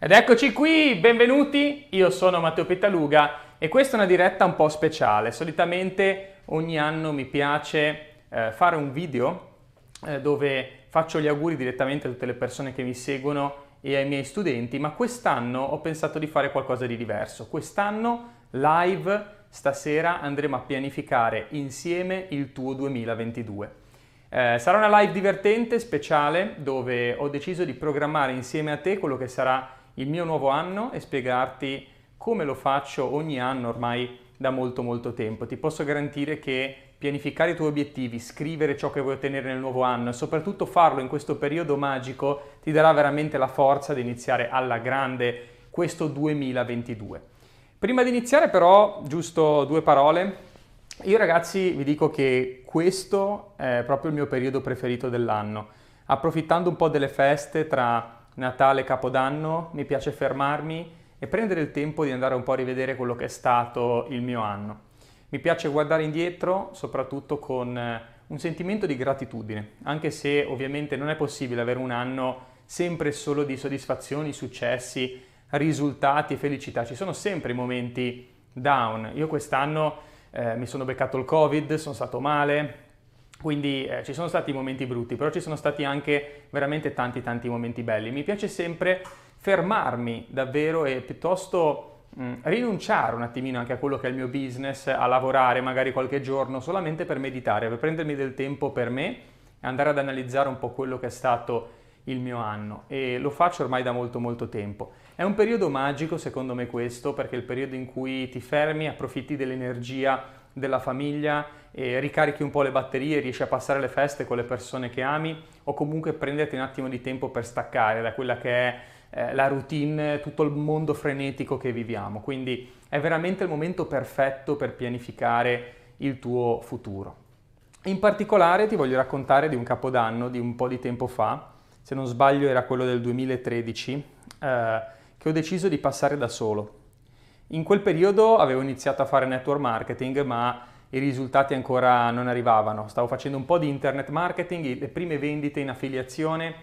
Ed eccoci qui, benvenuti, io sono Matteo Petaluga e questa è una diretta un po' speciale. Solitamente ogni anno mi piace eh, fare un video eh, dove faccio gli auguri direttamente a tutte le persone che mi seguono e ai miei studenti, ma quest'anno ho pensato di fare qualcosa di diverso. Quest'anno live, stasera andremo a pianificare insieme il tuo 2022. Eh, sarà una live divertente, speciale, dove ho deciso di programmare insieme a te quello che sarà il mio nuovo anno e spiegarti come lo faccio ogni anno ormai da molto molto tempo. Ti posso garantire che pianificare i tuoi obiettivi, scrivere ciò che vuoi ottenere nel nuovo anno e soprattutto farlo in questo periodo magico ti darà veramente la forza di iniziare alla grande questo 2022. Prima di iniziare però, giusto due parole. Io ragazzi vi dico che questo è proprio il mio periodo preferito dell'anno. Approfittando un po' delle feste tra Natale, Capodanno, mi piace fermarmi e prendere il tempo di andare un po' a rivedere quello che è stato il mio anno. Mi piace guardare indietro soprattutto con eh, un sentimento di gratitudine, anche se ovviamente non è possibile avere un anno sempre solo di soddisfazioni, successi, risultati e felicità. Ci sono sempre i momenti down. Io quest'anno eh, mi sono beccato il Covid, sono stato male, quindi eh, ci sono stati momenti brutti, però ci sono stati anche veramente tanti tanti momenti belli. Mi piace sempre fermarmi davvero e piuttosto mh, mm, rinunciare un attimino anche a quello che è il mio business, a lavorare magari qualche giorno solamente per meditare, per prendermi del tempo per me e andare ad analizzare un po' quello che è stato il mio anno e lo faccio ormai da molto molto tempo. È un periodo magico secondo me questo perché è il periodo in cui ti fermi, approfitti dell'energia della famiglia, ricarichi un po' le batterie, riesci a passare le feste con le persone che ami o comunque prenderti un attimo di tempo per staccare da quella che è eh, la routine, tutto il mondo frenetico che viviamo. Quindi è veramente il momento perfetto per pianificare il tuo futuro. In particolare ti voglio raccontare di un capodanno di un po' di tempo fa, se non sbaglio era quello del 2013, eh, che ho deciso di passare da solo. In quel periodo avevo iniziato a fare network marketing, ma i risultati ancora non arrivavano. Stavo facendo un po' di internet marketing, le prime vendite in affiliazione,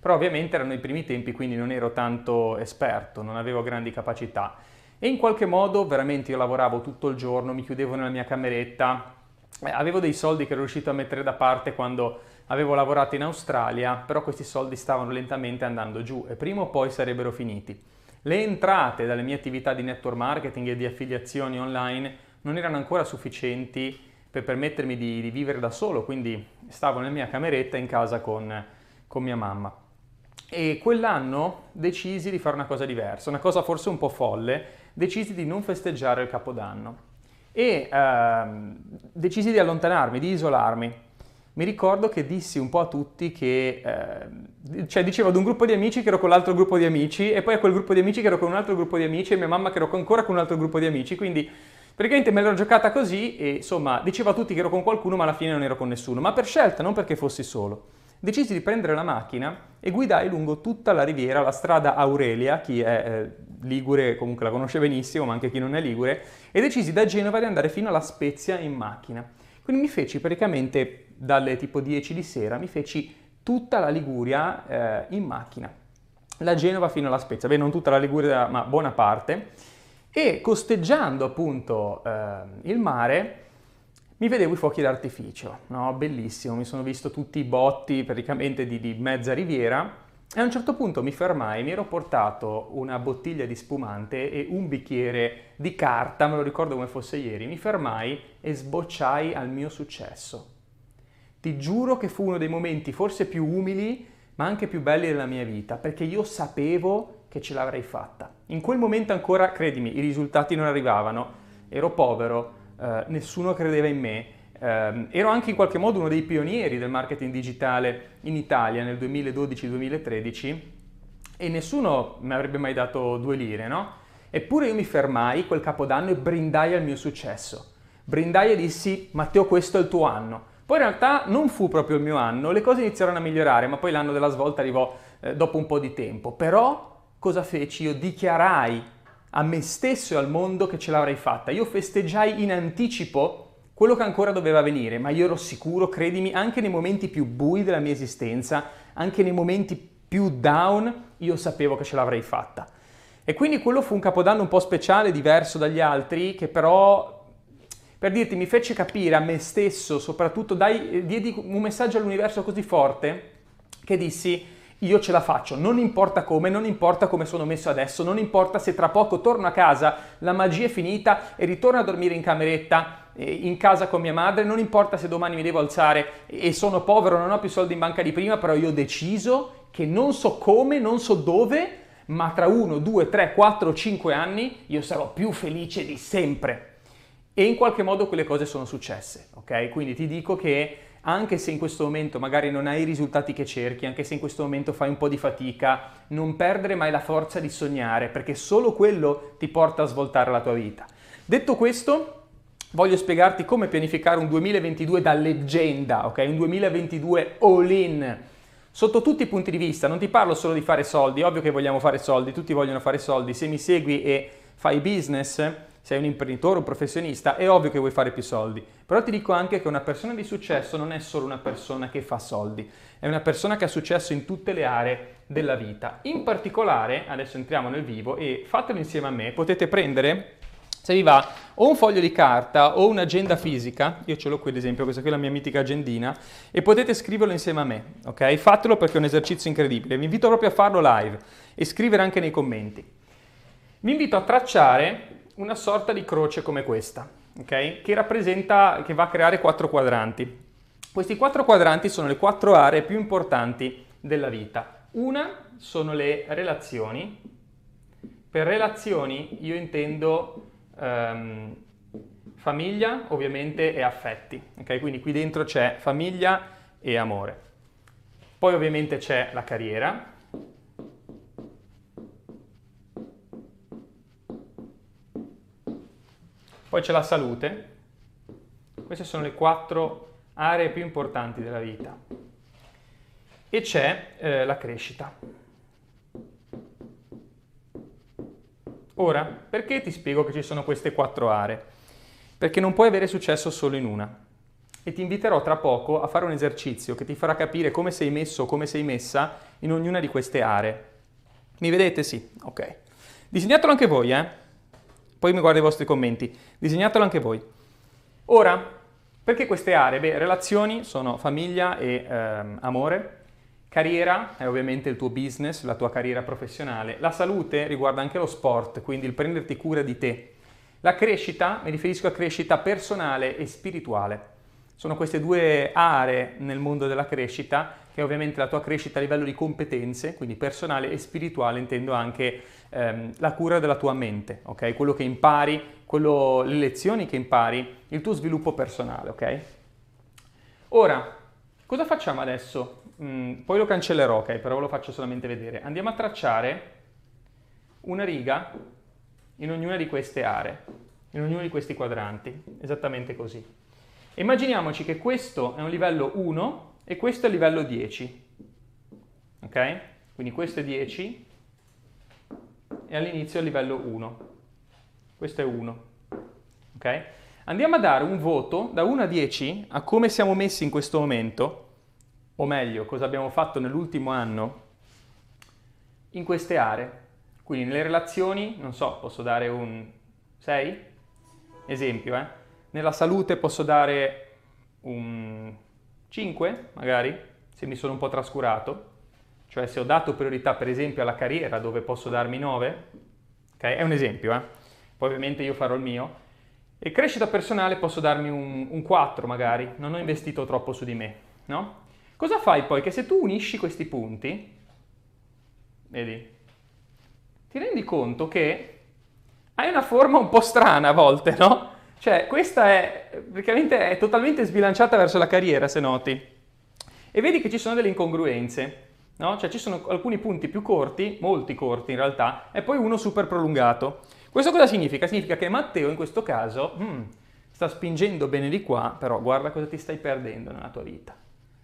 però ovviamente erano i primi tempi, quindi non ero tanto esperto, non avevo grandi capacità. E in qualche modo veramente io lavoravo tutto il giorno, mi chiudevo nella mia cameretta, eh, avevo dei soldi che ero riuscito a mettere da parte quando avevo lavorato in Australia, però questi soldi stavano lentamente andando giù e prima o poi sarebbero finiti. Le entrate dalle mie attività di network marketing e di affiliazioni online non erano ancora sufficienti per permettermi di, di vivere da solo, quindi stavo nella mia cameretta in casa con, con mia mamma. E quell'anno decisi di fare una cosa diversa, una cosa forse un po' folle, decisi di non festeggiare il Capodanno e ehm, decisi di allontanarmi, di isolarmi mi ricordo che dissi un po' a tutti che, eh, cioè dicevo ad un gruppo di amici che ero con l'altro gruppo di amici e poi a quel gruppo di amici che ero con un altro gruppo di amici e mia mamma che ero ancora con un altro gruppo di amici, quindi praticamente me l'ero giocata così e insomma dicevo a tutti che ero con qualcuno ma alla fine non ero con nessuno, ma per scelta, non perché fossi solo. Decisi di prendere la macchina e guidai lungo tutta la riviera, la strada Aurelia, chi è eh, ligure comunque la conosce benissimo, ma anche chi non è ligure, e decisi da Genova di andare fino alla Spezia in macchina. Quindi mi feci praticamente dalle tipo 10 di sera, mi feci tutta la Liguria eh, in macchina, da Genova fino alla Spezia, beh non tutta la Liguria ma buona parte, e costeggiando appunto eh, il mare mi vedevo i fuochi d'artificio, no? bellissimo, mi sono visto tutti i botti praticamente di, di mezza riviera. E a un certo punto mi fermai, mi ero portato una bottiglia di spumante e un bicchiere di carta, me lo ricordo come fosse ieri, mi fermai e sbocciai al mio successo. Ti giuro che fu uno dei momenti forse più umili, ma anche più belli della mia vita, perché io sapevo che ce l'avrei fatta. In quel momento ancora, credimi, i risultati non arrivavano, ero povero, eh, nessuno credeva in me, eh, ero anche in qualche modo uno dei pionieri del marketing digitale in Italia nel 2012-2013 e nessuno mi avrebbe mai dato due lire, no? Eppure io mi fermai quel capodanno e brindai al mio successo. Brindai e dissi, Matteo, questo è il tuo anno. Poi in realtà non fu proprio il mio anno, le cose iniziarono a migliorare, ma poi l'anno della svolta arrivò eh, dopo un po' di tempo. Però cosa feci? Io dichiarai a me stesso e al mondo che ce l'avrei fatta. Io festeggiai in anticipo quello che ancora doveva venire, ma io ero sicuro, credimi, anche nei momenti più bui della mia esistenza, anche nei momenti più down, io sapevo che ce l'avrei fatta. E quindi quello fu un capodanno un po' speciale, diverso dagli altri, che però, per dirti, mi fece capire a me stesso, soprattutto, dai, diedi un messaggio all'universo così forte che dissi, io ce la faccio, non importa come, non importa come sono messo adesso, non importa se tra poco torno a casa, la magia è finita e ritorno a dormire in cameretta, eh, in casa con mia madre, non importa se domani mi devo alzare e sono povero, non ho più soldi in banca di prima, però io ho deciso che non so come, non so dove, ma tra uno, due, tre, quattro, cinque anni io sarò più felice di sempre. E in qualche modo quelle cose sono successe, ok? Quindi ti dico che anche se in questo momento magari non hai i risultati che cerchi, anche se in questo momento fai un po' di fatica, non perdere mai la forza di sognare, perché solo quello ti porta a svoltare la tua vita. Detto questo, voglio spiegarti come pianificare un 2022 da leggenda, ok? Un 2022 all in sotto tutti i punti di vista, non ti parlo solo di fare soldi, ovvio che vogliamo fare soldi, tutti vogliono fare soldi, se mi segui e fai business, sei un imprenditore, un professionista, è ovvio che vuoi fare più soldi, però ti dico anche che una persona di successo non è solo una persona che fa soldi, è una persona che ha successo in tutte le aree della vita. In particolare, adesso entriamo nel vivo e fatelo insieme a me, potete prendere se vi va, o un foglio di carta o un'agenda fisica, io ce l'ho qui ad esempio, questa qui è la mia mitica agendina, e potete scriverlo insieme a me, ok? Fatelo perché è un esercizio incredibile, vi invito proprio a farlo live e scrivere anche nei commenti. Vi invito a tracciare una sorta di croce come questa, ok? Che rappresenta, che va a creare quattro quadranti. Questi quattro quadranti sono le quattro aree più importanti della vita. Una sono le relazioni. Per relazioni io intendo Um, famiglia ovviamente e affetti, ok? Quindi qui dentro c'è famiglia e amore. Poi ovviamente c'è la carriera. Poi c'è la salute. Queste sono le quattro aree più importanti della vita. E c'è eh, la crescita. Ora, perché ti spiego che ci sono queste quattro aree? Perché non puoi avere successo solo in una. E ti inviterò tra poco a fare un esercizio che ti farà capire come sei messo o come sei messa in ognuna di queste aree. Mi vedete? Sì, ok. Disegnatelo anche voi, eh? Poi mi guardo i vostri commenti. Disegnatelo anche voi. Ora, perché queste aree? Beh, relazioni sono famiglia e ehm, amore, Carriera è ovviamente il tuo business, la tua carriera professionale. La salute riguarda anche lo sport, quindi il prenderti cura di te. La crescita, mi riferisco a crescita personale e spirituale. Sono queste due aree nel mondo della crescita, che è ovviamente la tua crescita a livello di competenze, quindi personale e spirituale, intendo anche ehm, la cura della tua mente, ok? Quello che impari, quello, le lezioni che impari, il tuo sviluppo personale, ok? Ora, cosa facciamo adesso? Mm, poi lo cancellerò, ok, però ve lo faccio solamente vedere. Andiamo a tracciare una riga in ognuna di queste aree, in ognuno di questi quadranti, esattamente così. Immaginiamoci che questo è un livello 1 e questo è il livello 10. Ok? Quindi questo è 10 e all'inizio è il livello 1. Questo è 1. Ok? Andiamo a dare un voto da 1 a 10 a come siamo messi in questo momento o meglio, cosa abbiamo fatto nell'ultimo anno in queste aree. Quindi nelle relazioni, non so, posso dare un 6? Esempio, eh? Nella salute posso dare un 5, magari, se mi sono un po' trascurato. Cioè se ho dato priorità per esempio alla carriera dove posso darmi 9, ok? È un esempio, eh? Poi ovviamente io farò il mio. E crescita personale posso darmi un, un 4 magari, non ho investito troppo su di me, no? Cosa fai poi? Che se tu unisci questi punti, vedi, ti rendi conto che hai una forma un po' strana a volte, no? Cioè, questa è praticamente è totalmente sbilanciata verso la carriera, se noti. E vedi che ci sono delle incongruenze, no? Cioè, ci sono alcuni punti più corti, molti corti in realtà, e poi uno super prolungato. Questo cosa significa? Significa che Matteo in questo caso hmm, sta spingendo bene di qua, però guarda cosa ti stai perdendo nella tua vita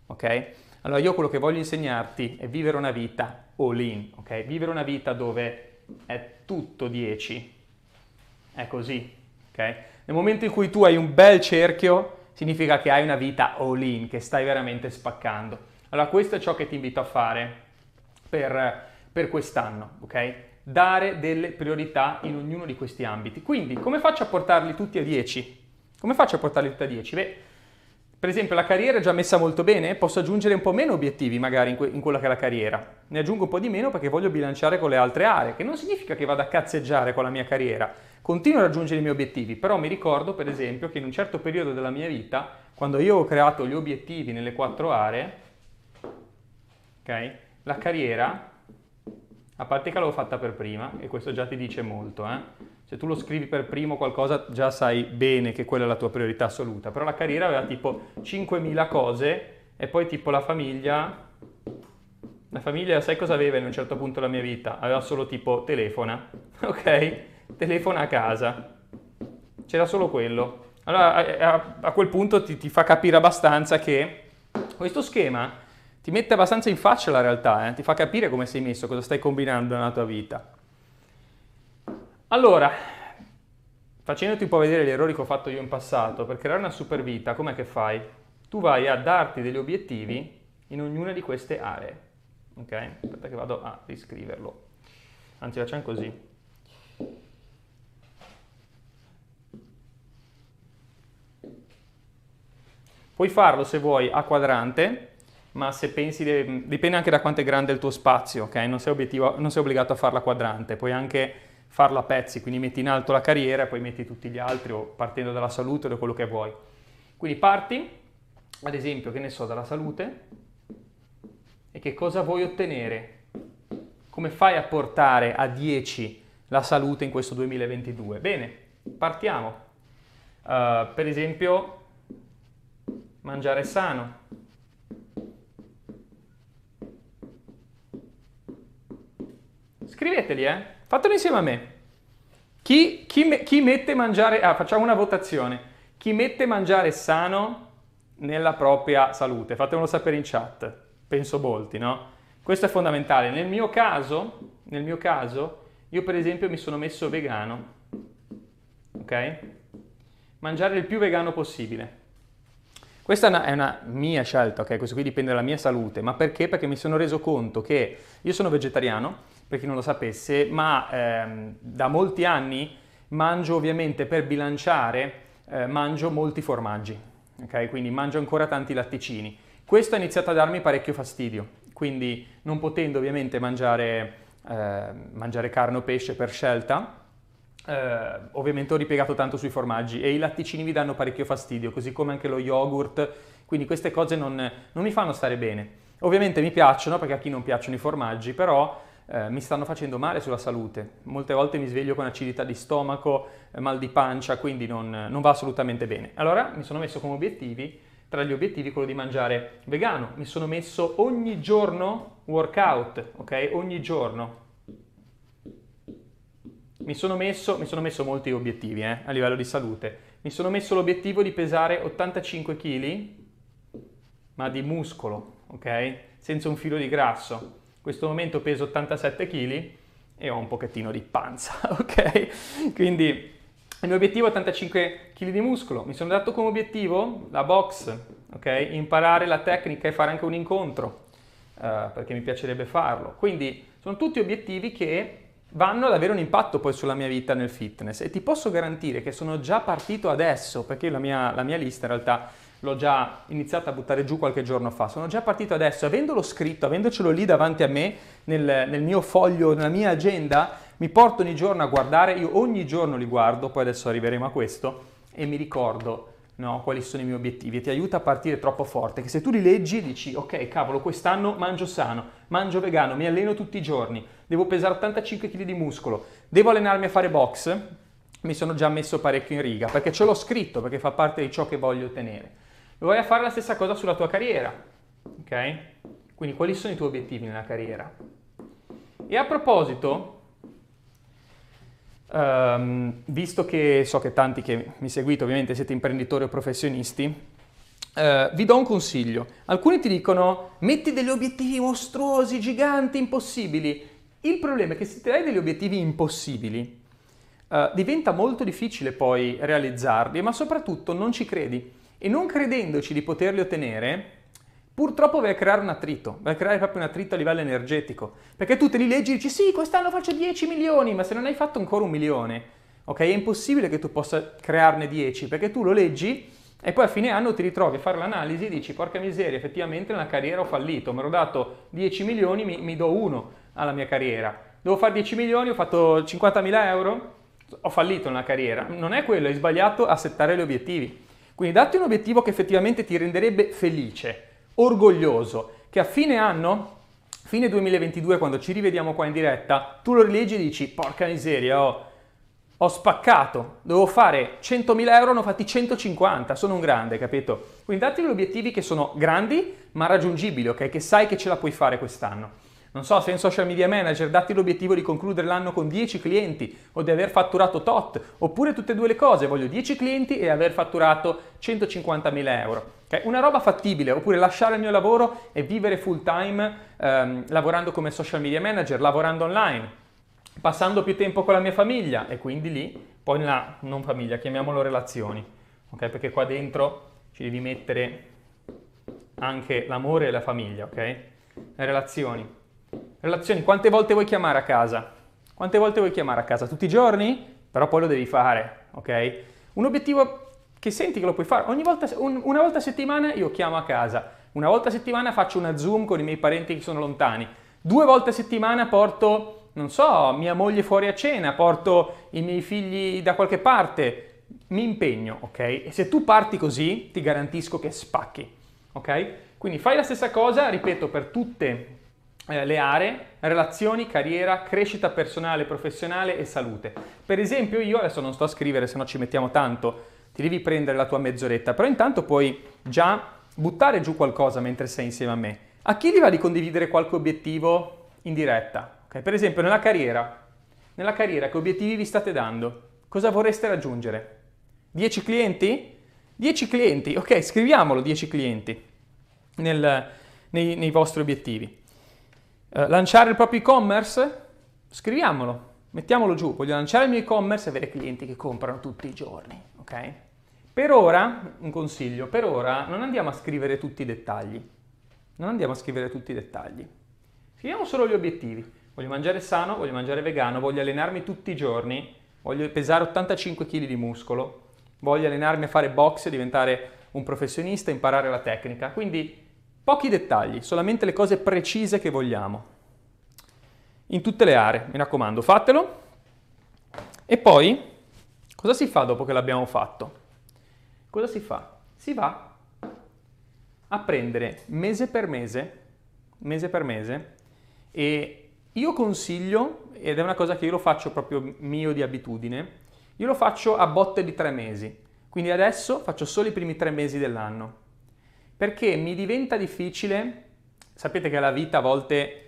ok? Allora io quello che voglio insegnarti è vivere una vita all in, ok? Vivere una vita dove è tutto 10, è così, ok? Nel momento in cui tu hai un bel cerchio, significa che hai una vita all in, che stai veramente spaccando. Allora questo è ciò che ti invito a fare per, per quest'anno, ok? dare delle priorità in ognuno di questi ambiti. Quindi, come faccio a portarli tutti a 10? Come faccio a portarli tutti a 10? Beh, per esempio la carriera è già messa molto bene, posso aggiungere un po' meno obiettivi magari in, que- in, quella che è la carriera. Ne aggiungo un po' di meno perché voglio bilanciare con le altre aree, che non significa che vada a cazzeggiare con la mia carriera. Continuo a raggiungere i miei obiettivi, però mi ricordo per esempio che in un certo periodo della mia vita, quando io ho creato gli obiettivi nelle quattro aree, ok, la carriera, a parte che l'avevo fatta per prima, e questo già ti dice molto, eh? Se tu lo scrivi per primo qualcosa già sai bene che quella è la tua priorità assoluta, però la carriera aveva tipo 5.000 cose e poi tipo la famiglia... La famiglia, sai cosa aveva in un certo punto della mia vita? Aveva solo tipo telefona, ok? Telefona a casa. C'era solo quello. Allora a, a quel punto ti, ti, fa capire abbastanza che questo schema ti mette abbastanza in faccia la realtà, eh? ti fa capire come sei messo, cosa stai combinando nella tua vita. Allora, facendoti un po' vedere gli errori che ho fatto io in passato, per creare una super vita, com'è che fai? Tu vai a darti degli obiettivi in ognuna di queste aree. Ok? Aspetta che vado a riscriverlo. Anzi, facciamo così. Puoi farlo se vuoi a quadrante, ma se pensi, dipende anche da quanto è grande il tuo spazio, ok? Non sei, non sei obbligato a farla a quadrante, puoi anche farlo a pezzi, quindi metti in alto la carriera e poi metti tutti gli altri o partendo dalla salute o da quello che vuoi. Quindi parti, ad esempio, che ne so, dalla salute e che cosa vuoi ottenere? Come fai a portare a 10 la salute in questo 2022? Bene, partiamo. Uh, per esempio, mangiare sano. Scriveteli, eh? Fatelo insieme a me. Chi, chi, chi mette mangiare... Ah, facciamo una votazione. Chi mette mangiare sano nella propria salute? Fatemelo sapere in chat. Penso molti, no? Questo è fondamentale. Nel mio caso, nel mio caso, io per esempio mi sono messo vegano. Ok? Mangiare il più vegano possibile. Questa è una, è una, mia scelta, ok? Questo qui dipende dalla mia salute, ma perché? Perché mi sono reso conto che io sono vegetariano per chi non lo sapesse, ma ehm, da molti anni mangio ovviamente per bilanciare, eh, mangio molti formaggi, ok? Quindi mangio ancora tanti latticini. Questo ha iniziato a darmi parecchio fastidio, quindi non potendo ovviamente mangiare, eh, mangiare carne o pesce per scelta, eh, ovviamente ho ripiegato tanto sui formaggi e i latticini mi danno parecchio fastidio, così come anche lo yogurt, quindi queste cose non, non mi fanno stare bene. Ovviamente mi piacciono perché a chi non piacciono i formaggi, però eh, mi stanno facendo male sulla salute. Molte volte mi sveglio con acidità di stomaco, eh, mal di pancia, quindi non, non va assolutamente bene. Allora mi sono messo come obiettivi, tra gli obiettivi, quello di mangiare vegano. Mi sono messo ogni giorno workout, ok? Ogni giorno. Mi sono messo, mi sono messo molti obiettivi eh, a livello di salute. Mi sono messo l'obiettivo di pesare 85 kg, ma di muscolo, ok? Senza un filo di grasso questo momento peso 87 kg e ho un pochettino di panza, ok? Quindi il mio obiettivo è 85 kg di muscolo. Mi sono dato come obiettivo la box, ok? Imparare la tecnica e fare anche un incontro, uh, perché mi piacerebbe farlo. Quindi sono tutti obiettivi che vanno ad avere un impatto poi sulla mia vita nel fitness. E ti posso garantire che sono già partito adesso, perché la mia, la mia lista in realtà l'ho già iniziato a buttare giù qualche giorno fa, sono già partito adesso, avendolo scritto, avendocelo lì davanti a me, nel, nel mio foglio, nella mia agenda, mi porto ogni giorno a guardare, io ogni giorno li guardo, poi adesso arriveremo a questo, e mi ricordo no, quali sono i miei obiettivi. E ti aiuta a partire troppo forte, che se tu li leggi dici ok cavolo quest'anno mangio sano, mangio vegano, mi alleno tutti i giorni, devo pesare 85 kg di muscolo, devo allenarmi a fare box, mi sono già messo parecchio in riga perché ce l'ho scritto, perché fa parte di ciò che voglio ottenere. A fare la stessa cosa sulla tua carriera, ok? Quindi quali sono i tuoi obiettivi nella carriera? E a proposito, um, visto che so che tanti che mi seguite ovviamente siete imprenditori o professionisti, uh, vi do un consiglio. Alcuni ti dicono metti degli obiettivi mostruosi, giganti, impossibili. Il problema è che se ti dai degli obiettivi impossibili, uh, diventa molto difficile poi realizzarli, ma soprattutto non ci credi. E non credendoci di poterli ottenere, purtroppo vai a creare un attrito, vai a creare proprio un attrito a livello energetico, perché tu te li leggi e dici sì, quest'anno faccio 10 milioni, ma se non hai fatto ancora un milione, ok, è impossibile che tu possa crearne 10, perché tu lo leggi e poi a fine anno ti ritrovi a fare l'analisi e dici porca miseria, effettivamente nella carriera ho fallito, mi ero dato 10 milioni, mi, mi do uno alla mia carriera, devo fare 10 milioni, ho fatto 50 mila euro, ho fallito nella carriera. Non è quello, hai sbagliato a settare gli obiettivi. Quindi datti un obiettivo che effettivamente ti renderebbe felice, orgoglioso, che a fine anno, fine 2022, quando ci rivediamo qua in diretta, tu lo rileggi e dici, porca miseria, ho, ho spaccato, dovevo fare 100.000 euro, ne ho fatti 150, sono un grande, capito? Quindi datti gli obiettivi che sono grandi ma raggiungibili, ok? Che sai che ce la puoi fare quest'anno. Non so, sei un social media manager, datti l'obiettivo di concludere l'anno con 10 clienti o di aver fatturato tot, oppure tutte e due le cose, voglio 10 clienti e aver fatturato 150.000 euro. Okay? Una roba fattibile, oppure lasciare il mio lavoro e vivere full time ehm, lavorando come social media manager, lavorando online, passando più tempo con la mia famiglia e quindi lì, poi nella non famiglia, chiamiamolo relazioni, okay? perché qua dentro ci devi mettere anche l'amore e la famiglia, ok? Le relazioni. Relazioni, quante volte vuoi chiamare a casa? Quante volte vuoi chiamare a casa? Tutti i giorni? Però poi lo devi fare, ok? Un obiettivo che senti che lo puoi fare. Volta, un, una volta a settimana io chiamo a casa, una volta a settimana faccio una Zoom con i miei parenti che sono lontani, due volte a settimana porto, non so, mia moglie fuori a cena, porto i miei figli da qualche parte, mi impegno, ok? E se tu parti così, ti garantisco che spacchi, ok? Quindi fai la stessa cosa, ripeto, per tutte eh, le aree, relazioni, carriera, crescita personale, professionale e salute. Per esempio io, adesso non sto a scrivere se no ci mettiamo tanto, ti devi prendere la tua mezz'oretta, però intanto puoi già buttare giù qualcosa mentre sei insieme a me. A chi gli va di condividere qualche obiettivo in diretta? Okay? Per esempio nella carriera, nella carriera che obiettivi vi state dando? Cosa vorreste raggiungere? 10 clienti? 10 clienti, ok, scriviamolo 10 clienti nel, nei, nei vostri obiettivi. Eh, lanciare il proprio e-commerce? Scriviamolo, mettiamolo giù. Voglio lanciare il mio e-commerce e avere clienti che comprano tutti i giorni, ok? Per ora, un consiglio, per ora non andiamo a scrivere tutti i dettagli. Non andiamo a scrivere tutti i dettagli. Scriviamo solo gli obiettivi. Voglio mangiare sano, voglio mangiare vegano, voglio allenarmi tutti i giorni, voglio pesare 85 kg di muscolo, voglio allenarmi a fare box diventare un professionista, imparare la tecnica. Quindi Pochi dettagli, solamente le cose precise che vogliamo. In tutte le aree, mi raccomando, fatelo. E poi, cosa si fa dopo che l'abbiamo fatto? Cosa si fa? Si va a prendere mese per mese, mese per mese, e io consiglio, ed è una cosa che io lo faccio proprio mio di abitudine, io lo faccio a botte di tre mesi. Quindi adesso faccio solo i primi tre mesi dell'anno perché mi diventa difficile, sapete che la vita a volte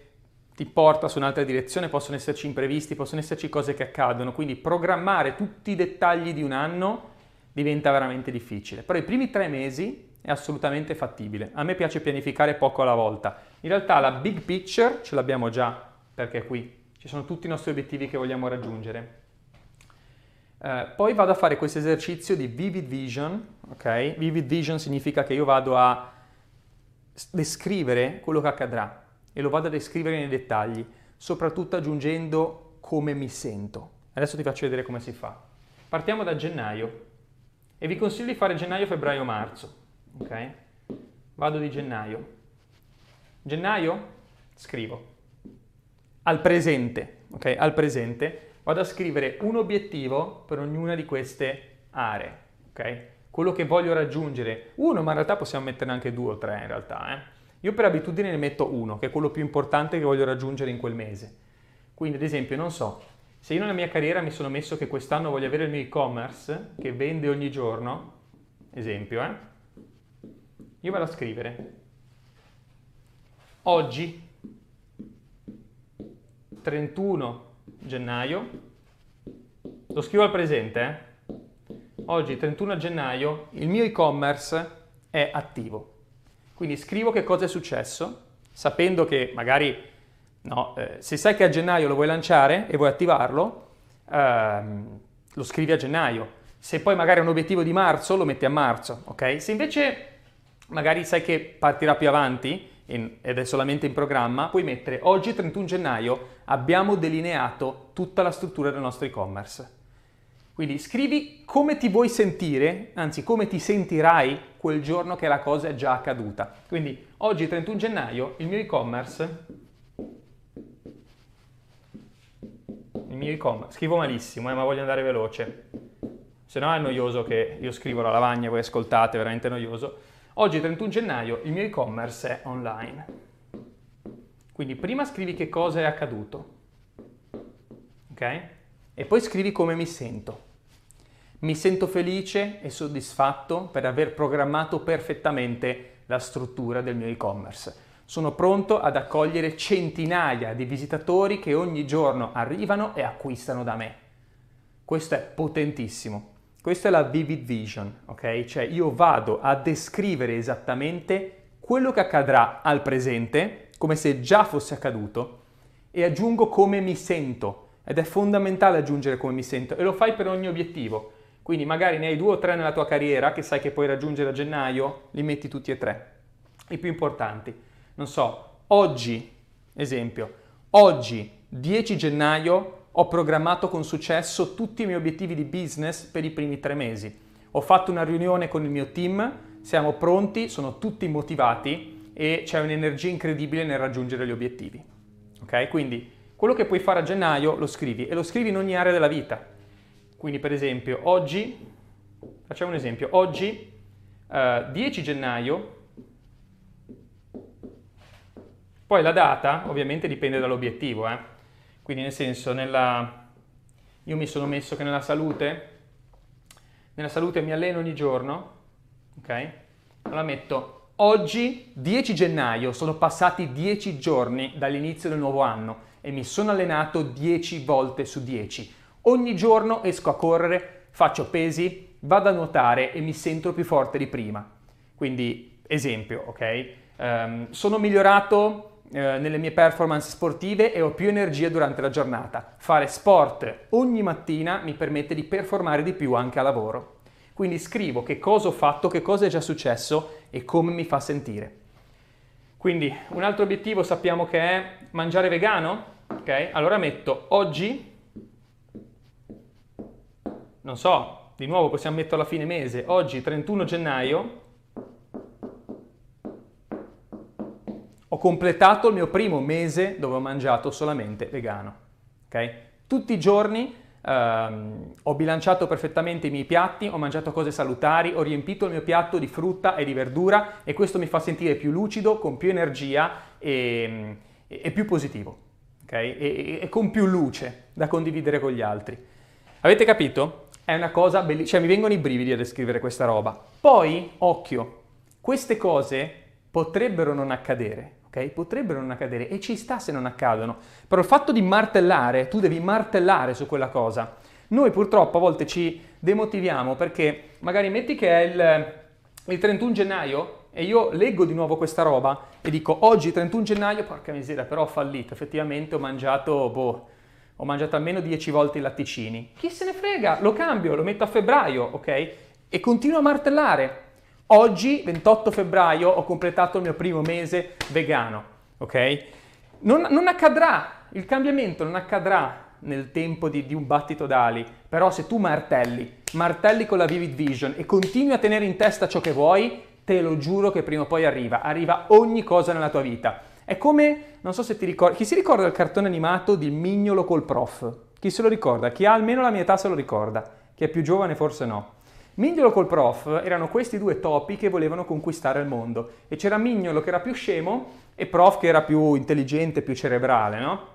ti porta su un'altra direzione, possono esserci imprevisti, possono esserci cose che accadono, quindi programmare tutti i dettagli di un anno diventa veramente difficile. Però i primi tre mesi è assolutamente fattibile. A me piace pianificare poco alla volta. In realtà la big picture ce l'abbiamo già, perché qui ci sono tutti i nostri obiettivi che vogliamo raggiungere. Uh, poi vado a fare questo esercizio di vivid vision, ok? Vivid vision significa che io vado a descrivere quello che accadrà e lo vado a descrivere nei dettagli, soprattutto aggiungendo come mi sento. Adesso ti faccio vedere come si fa. Partiamo da gennaio e vi consiglio di fare gennaio, febbraio, marzo, ok? Vado di gennaio. Gennaio scrivo al presente, ok? Al presente vado a scrivere un obiettivo per ognuna di queste aree, ok? Quello che voglio raggiungere, uno, ma in realtà possiamo metterne anche due o tre in realtà, eh? Io per abitudine ne metto uno, che è quello più importante che voglio raggiungere in quel mese. Quindi, ad esempio, non so, se io nella mia carriera mi sono messo che quest'anno voglio avere il mio e-commerce che vende ogni giorno, esempio, eh? Io vado a scrivere. Oggi, 31 gennaio, lo scrivo al presente, eh? oggi 31 gennaio il mio e-commerce è attivo. Quindi scrivo che cosa è successo, sapendo che magari no, eh, se sai che a gennaio lo vuoi lanciare e vuoi attivarlo, ehm, lo scrivi a gennaio. Se poi magari è un obiettivo di marzo, lo metti a marzo, ok? Se invece magari sai che partirà più avanti ed è solamente in programma, puoi mettere oggi 31 gennaio abbiamo delineato tutta la struttura del nostro e-commerce. Quindi scrivi come ti vuoi sentire, anzi come ti sentirai quel giorno che la cosa è già accaduta. Quindi oggi 31 gennaio il mio e-commerce il mio e-commerce, scrivo malissimo, eh, ma voglio andare veloce. Se no è noioso che io scrivo la lavagna, voi ascoltate, è veramente noioso. Oggi 31 gennaio il mio e-commerce è online. Quindi prima scrivi che cosa è accaduto, ok? E poi scrivi come mi sento. Mi sento felice e soddisfatto per aver programmato perfettamente la struttura del mio e-commerce. Sono pronto ad accogliere centinaia di visitatori che ogni giorno arrivano e acquistano da me. Questo è potentissimo. Questa è la vivid vision, ok? Cioè io vado a descrivere esattamente quello che accadrà al presente, come se già fosse accaduto, e aggiungo come mi sento. Ed è fondamentale aggiungere come mi sento e lo fai per ogni obiettivo. Quindi magari ne hai due o tre nella tua carriera che sai che puoi raggiungere a gennaio, li metti tutti e tre. I più importanti. Non so, oggi, esempio, oggi 10 gennaio ho programmato con successo tutti i miei obiettivi di business per i primi tre mesi. Ho fatto una riunione con il mio team, siamo pronti, sono tutti motivati e c'è un'energia incredibile nel raggiungere gli obiettivi. Ok? Quindi quello che puoi fare a gennaio lo scrivi e lo scrivi in ogni area della vita. Quindi per esempio oggi, facciamo un esempio, oggi eh, 10 gennaio, poi la data ovviamente dipende dall'obiettivo, eh? Quindi nel senso, nella... io mi sono messo che nella salute, nella salute mi alleno ogni giorno, ok? Allora metto oggi 10 gennaio, sono passati 10 giorni dall'inizio del nuovo anno e mi sono allenato 10 volte su 10. Ogni giorno esco a correre, faccio pesi, vado a nuotare e mi sento più forte di prima. Quindi, esempio, ok? Um, sono migliorato nelle mie performance sportive e ho più energia durante la giornata. Fare sport ogni mattina mi permette di performare di più anche a lavoro. Quindi scrivo che cosa ho fatto, che cosa è già successo e come mi fa sentire. Quindi un altro obiettivo sappiamo che è mangiare vegano, ok? Allora metto oggi, non so, di nuovo possiamo metterlo a fine mese, oggi 31 gennaio, ho completato il mio primo mese dove ho mangiato solamente vegano. Okay? Tutti i giorni ehm, ho bilanciato perfettamente i miei piatti, ho mangiato cose salutari, ho riempito il mio piatto di frutta e di verdura e questo mi fa sentire più lucido, con più energia e, e, e più positivo. Okay? E, e, con più luce da condividere con gli altri. Avete capito? È una cosa bellissima, cioè mi vengono i brividi a descrivere questa roba. Poi, occhio, queste cose potrebbero non accadere, ok? Potrebbero non accadere e ci sta se non accadono. Però il fatto di martellare, tu devi martellare su quella cosa. Noi purtroppo a volte ci demotiviamo perché magari metti che è il, il 31 gennaio e io leggo di nuovo questa roba e dico oggi 31 gennaio, porca miseria, però ho fallito, effettivamente ho mangiato, boh, ho mangiato almeno 10 volte i latticini. Chi se ne frega? Lo cambio, lo metto a febbraio, ok? E continuo a martellare. Oggi, 28 febbraio, ho completato il mio primo mese vegano, ok? Non, non accadrà, il cambiamento non accadrà nel tempo di, di, un battito d'ali, però se tu martelli, martelli con la Vivid Vision e continui a tenere in testa ciò che vuoi, te lo giuro che prima o poi arriva, arriva ogni cosa nella tua vita. È come, non so se ti ricordi, chi si ricorda del cartone animato di Mignolo col prof? Chi se lo ricorda? Chi ha almeno la mia età se lo ricorda, chi è più giovane forse no. Mignolo col prof erano questi due topi che volevano conquistare il mondo e c'era Mignolo che era più scemo e prof che era più intelligente, più cerebrale, no?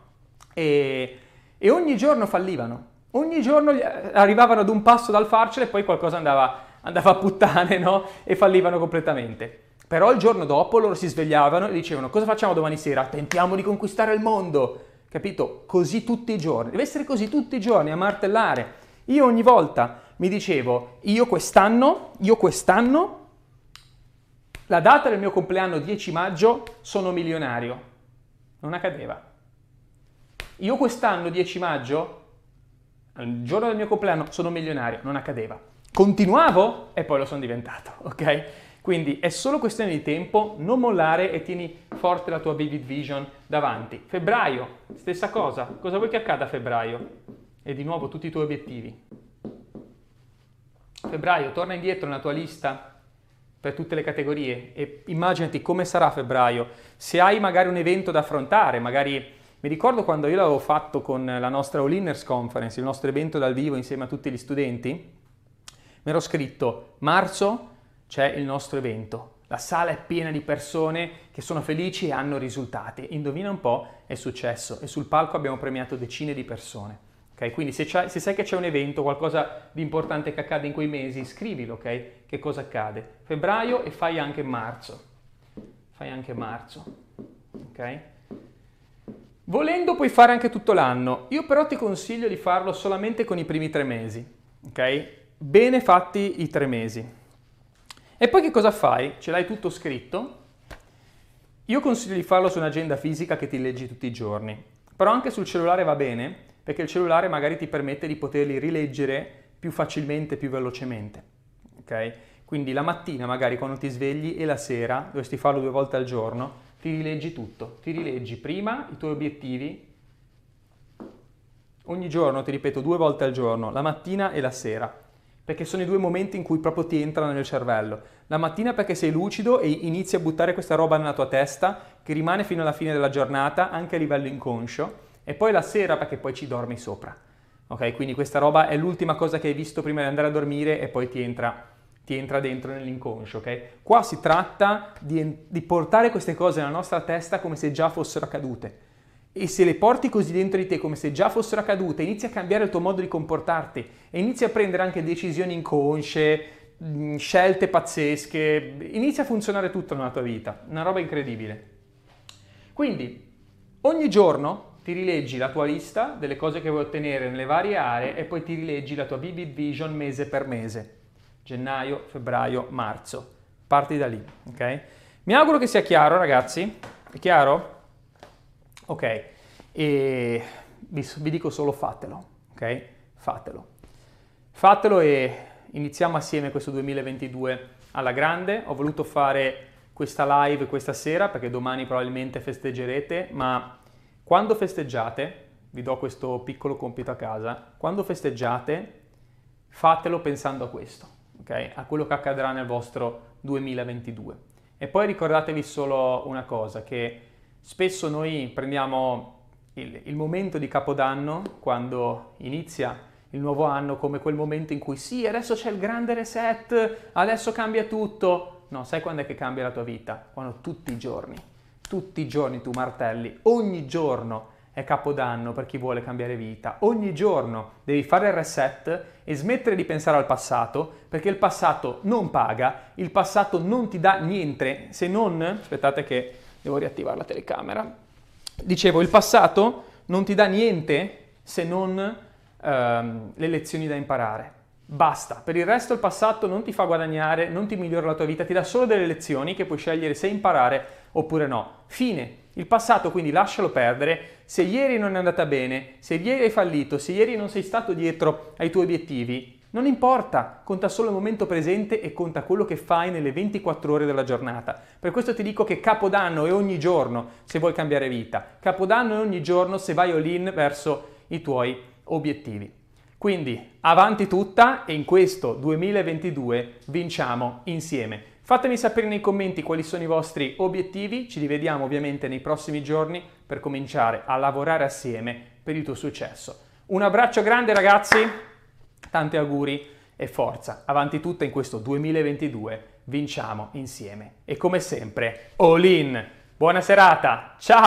E, e ogni giorno fallivano, ogni giorno arrivavano ad un passo dal farcela e poi qualcosa andava, andava a puttane, no? E fallivano completamente. Però il giorno dopo loro si svegliavano e dicevano cosa facciamo domani sera? Tentiamo di conquistare il mondo, capito? Così tutti i giorni, deve essere così tutti i giorni, a martellare. Io ogni volta mi dicevo, io quest'anno, io quest'anno, la data del mio compleanno 10 maggio sono milionario. Non accadeva. Io quest'anno 10 maggio, il giorno del mio compleanno, sono milionario. Non accadeva. Continuavo e poi lo sono diventato, ok? Quindi è solo questione di tempo, non mollare e tieni forte la tua Vivid Vision davanti. Febbraio, stessa cosa. Cosa vuoi che accada a febbraio? E di nuovo tutti i tuoi obiettivi. Febbraio, torna indietro nella tua lista per tutte le categorie e immaginati come sarà febbraio. Se hai magari un evento da affrontare, magari mi ricordo quando io l'avevo fatto con la nostra All Inners Conference, il nostro evento dal vivo insieme a tutti gli studenti, mi ero scritto marzo c'è il nostro evento. La sala è piena di persone che sono felici e hanno risultati. Indovina un po', è successo e sul palco abbiamo premiato decine di persone. Okay? Quindi se, se, sai che c'è un evento, qualcosa di importante che accade in quei mesi, scrivilo, ok? Che cosa accade? Febbraio e fai anche marzo. Fai anche marzo, ok? Volendo puoi fare anche tutto l'anno, io però ti consiglio di farlo solamente con i primi tre mesi? Bene fatti i tre mesi. E poi che cosa fai? Ce l'hai tutto scritto? Io consiglio di farlo su un'agenda fisica che ti leggi tutti i giorni, però anche sul cellulare va bene, perché il cellulare magari ti permette di poterli rileggere più facilmente, più velocemente. Ok? Quindi la mattina magari quando ti svegli e la sera, dovresti farlo due volte al giorno, ti rileggi tutto. Ti rileggi prima i tuoi obiettivi, ogni giorno, ti ripeto, due volte al giorno, la mattina e la sera, perché sono i due momenti in cui proprio ti entrano nel cervello. La mattina perché sei lucido e inizi a buttare questa roba nella tua testa che rimane fino alla fine della giornata, anche a livello inconscio, e poi la sera perché poi ci dormi sopra. Ok, quindi questa roba è l'ultima cosa che hai visto prima di andare a dormire e poi ti entra, ti entra dentro nell'inconscio, ok? Qua si tratta di, di portare queste cose nella nostra testa come se già fossero accadute. E se le porti così dentro di te come se già fossero accadute, inizi a cambiare il tuo modo di comportarti e inizi a prendere anche decisioni inconsce, mm, scelte pazzesche, inizia a funzionare tutto nella tua vita, una roba incredibile. Quindi, ogni giorno ti rileggi la tua lista delle cose che vuoi ottenere nelle varie aree e poi ti rileggi la tua Vivid Vision mese per mese. Gennaio, febbraio, marzo. Parti da lì, ok? Mi auguro che sia chiaro, ragazzi. È chiaro? Ok. E vi, vi dico solo fatelo, ok? Fatelo. Fatelo e iniziamo assieme questo 2022 alla grande. Ho voluto fare questa live questa sera perché domani probabilmente festeggerete, ma quando festeggiate, vi do questo piccolo compito a casa, quando festeggiate fatelo pensando a questo, ok? A quello che accadrà nel vostro 2022. E poi ricordatevi solo una cosa, che spesso noi prendiamo il, il momento di Capodanno, quando inizia il nuovo anno, come quel momento in cui sì, adesso c'è il grande reset, adesso cambia tutto. No, sai quando è che cambia la tua vita? Quando tutti i giorni tutti i giorni tu martelli, ogni giorno è capodanno per chi vuole cambiare vita, ogni giorno devi fare il reset e smettere di pensare al passato perché il passato non paga, il passato non ti dà niente se non, aspettate che devo riattivare la telecamera, dicevo il passato non ti dà niente se non ehm, le lezioni da imparare. Basta, per il resto il passato non ti fa guadagnare, non ti migliora la tua vita, ti dà solo delle lezioni che puoi scegliere se imparare oppure no. Fine. Il passato quindi lascialo perdere. Se ieri non è andata bene, se ieri hai fallito, se ieri non sei stato dietro ai tuoi obiettivi, non importa, conta solo il momento presente e conta quello che fai nelle 24 ore della giornata. Per questo ti dico che Capodanno è ogni giorno se vuoi cambiare vita. Capodanno è ogni giorno se vai all-in verso i tuoi obiettivi. Quindi avanti tutta e in questo 2022 vinciamo insieme. Fatemi sapere nei commenti quali sono i vostri obiettivi, ci rivediamo ovviamente nei prossimi giorni per cominciare a lavorare assieme per il tuo successo. Un abbraccio grande ragazzi, tanti auguri e forza, avanti tutta in questo 2022, vinciamo insieme. E come sempre, all in! Buona serata, ciao!